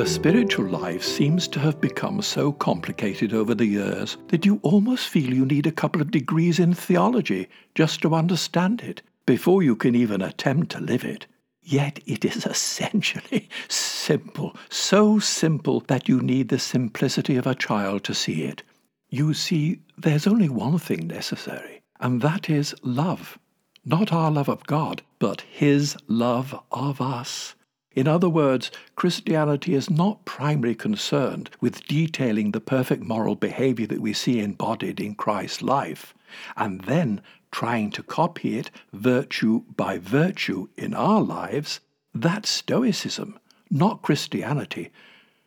The spiritual life seems to have become so complicated over the years that you almost feel you need a couple of degrees in theology just to understand it before you can even attempt to live it. Yet it is essentially simple, so simple that you need the simplicity of a child to see it. You see, there's only one thing necessary, and that is love. Not our love of God, but His love of us. In other words, Christianity is not primarily concerned with detailing the perfect moral behavior that we see embodied in Christ's life, and then trying to copy it virtue by virtue in our lives, that's Stoicism, not Christianity.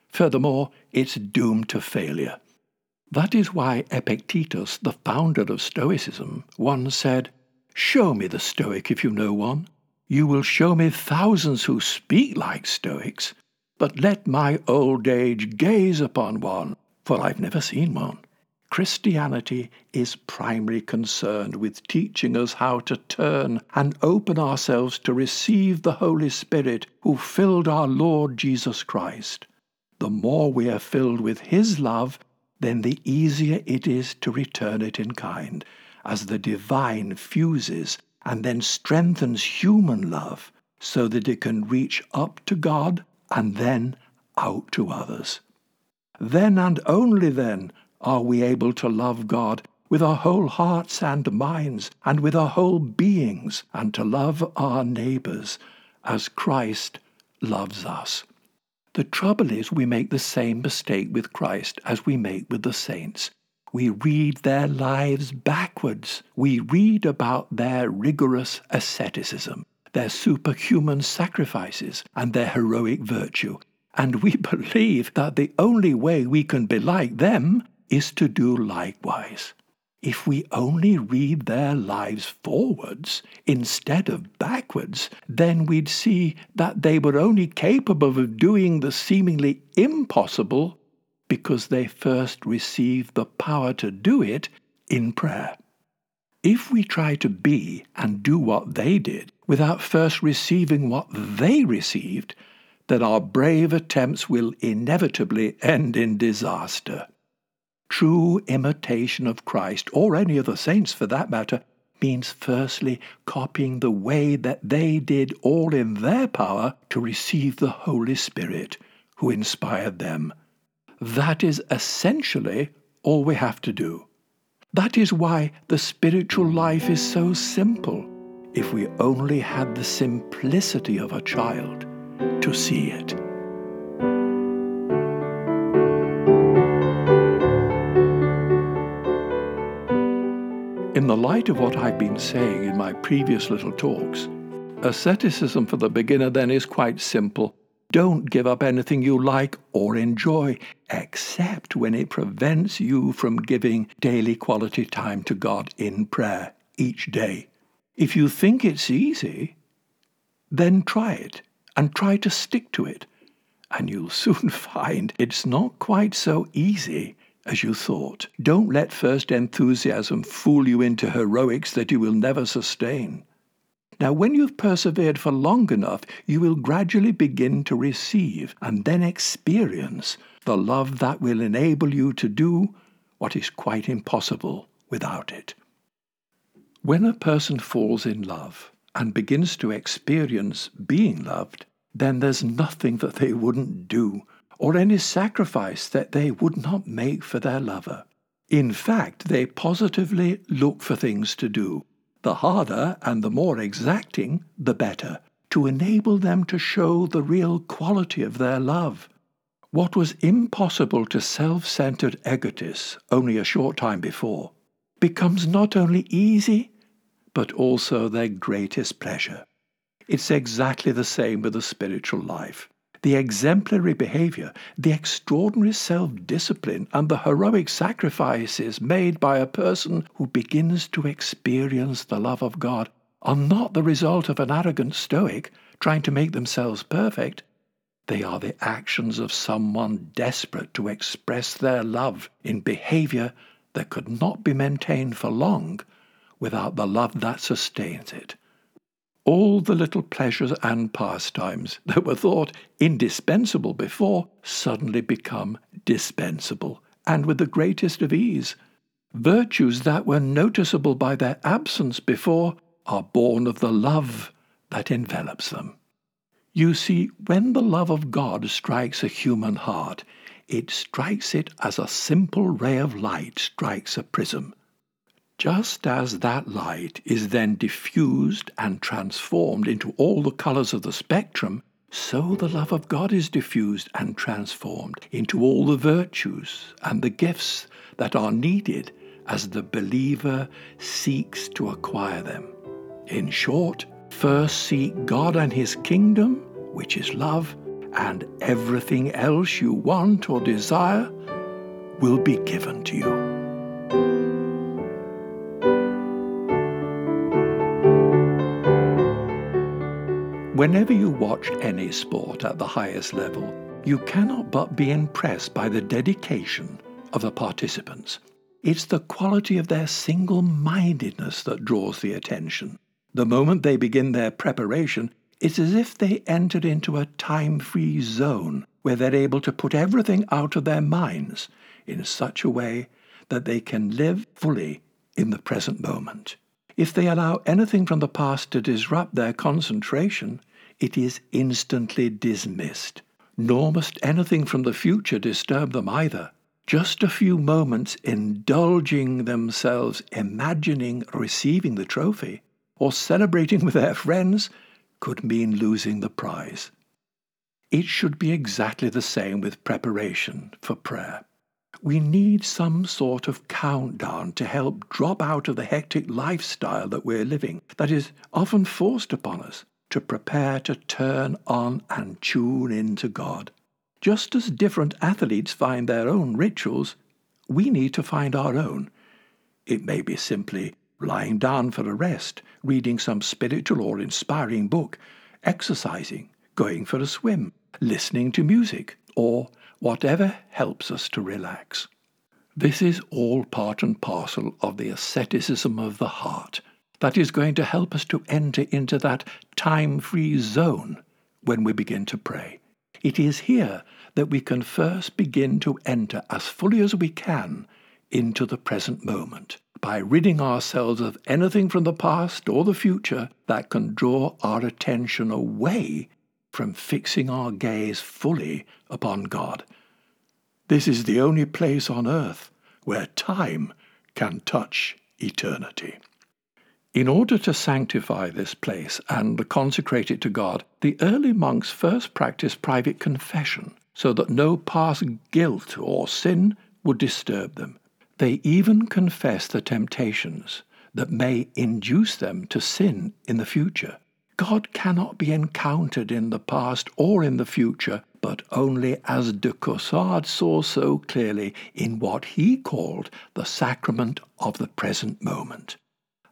Furthermore, it's doomed to failure. That is why Epictetus, the founder of Stoicism, once said, Show me the Stoic if you know one. You will show me thousands who speak like Stoics, but let my old age gaze upon one, for I've never seen one. Christianity is primarily concerned with teaching us how to turn and open ourselves to receive the Holy Spirit who filled our Lord Jesus Christ. The more we are filled with His love, then the easier it is to return it in kind, as the divine fuses and then strengthens human love so that it can reach up to God and then out to others. Then and only then are we able to love God with our whole hearts and minds and with our whole beings, and to love our neighbours as Christ loves us. The trouble is, we make the same mistake with Christ as we make with the saints. We read their lives backwards. We read about their rigorous asceticism, their superhuman sacrifices, and their heroic virtue. And we believe that the only way we can be like them is to do likewise. If we only read their lives forwards instead of backwards, then we'd see that they were only capable of doing the seemingly impossible because they first received the power to do it in prayer. If we try to be and do what they did without first receiving what they received, then our brave attempts will inevitably end in disaster. True imitation of Christ, or any of the saints for that matter, means firstly copying the way that they did all in their power to receive the Holy Spirit who inspired them. That is essentially all we have to do. That is why the spiritual life is so simple, if we only had the simplicity of a child to see it. In the light of what I've been saying in my previous little talks, asceticism for the beginner then is quite simple. Don't give up anything you like or enjoy, except when it prevents you from giving daily quality time to God in prayer each day. If you think it's easy, then try it and try to stick to it, and you'll soon find it's not quite so easy as you thought. Don't let first enthusiasm fool you into heroics that you will never sustain. Now, when you've persevered for long enough, you will gradually begin to receive and then experience the love that will enable you to do what is quite impossible without it. When a person falls in love and begins to experience being loved, then there's nothing that they wouldn't do or any sacrifice that they would not make for their lover. In fact, they positively look for things to do, the harder and the more exacting, the better, to enable them to show the real quality of their love. What was impossible to self centered egotists only a short time before becomes not only easy, but also their greatest pleasure. It's exactly the same with the spiritual life the exemplary behavior, the extraordinary self discipline, and the heroic sacrifices made by a person who begins to experience the love of God are not the result of an arrogant Stoic trying to make themselves perfect. They are the actions of someone desperate to express their love in behavior that could not be maintained for long without the love that sustains it. All the little pleasures and pastimes that were thought indispensable before suddenly become dispensable, and with the greatest of ease. Virtues that were noticeable by their absence before are born of the love that envelops them. You see, when the love of God strikes a human heart, it strikes it as a simple ray of light strikes a prism. Just as that light is then diffused and transformed into all the colours of the spectrum, so the love of God is diffused and transformed into all the virtues and the gifts that are needed as the believer seeks to acquire them. In short, first seek God and His kingdom, which is love, and everything else you want or desire will be given to you. Whenever you watch any sport at the highest level, you cannot but be impressed by the dedication of the participants. It's the quality of their single mindedness that draws the attention. The moment they begin their preparation, it's as if they entered into a time free zone where they're able to put everything out of their minds in such a way that they can live fully in the present moment. If they allow anything from the past to disrupt their concentration, it is instantly dismissed. Nor must anything from the future disturb them either. Just a few moments indulging themselves, imagining receiving the trophy, or celebrating with their friends could mean losing the prize. It should be exactly the same with preparation for prayer. We need some sort of countdown to help drop out of the hectic lifestyle that we're living, that is often forced upon us, to prepare to turn on and tune into God. Just as different athletes find their own rituals, we need to find our own. It may be simply lying down for a rest, reading some spiritual or inspiring book, exercising, going for a swim, listening to music, or whatever helps us to relax. This is all part and parcel of the asceticism of the heart that is going to help us to enter into that time free zone when we begin to pray. It is here that we can first begin to enter as fully as we can into the present moment by ridding ourselves of anything from the past or the future that can draw our attention away from fixing our gaze fully upon God. This is the only place on earth where time can touch eternity. In order to sanctify this place and consecrate it to God, the early monks first practiced private confession so that no past guilt or sin would disturb them. They even confess the temptations that may induce them to sin in the future. God cannot be encountered in the past or in the future, but only as de Caussade saw so clearly in what he called the sacrament of the present moment.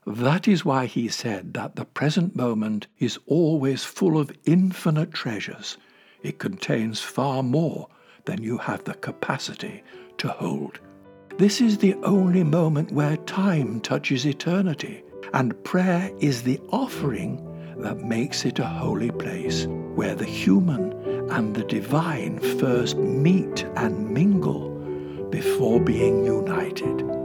That is why he said that the present moment is always full of infinite treasures. It contains far more than you have the capacity to hold. This is the only moment where time touches eternity, and prayer is the offering that makes it a holy place, where the human and the divine first meet and mingle before being united.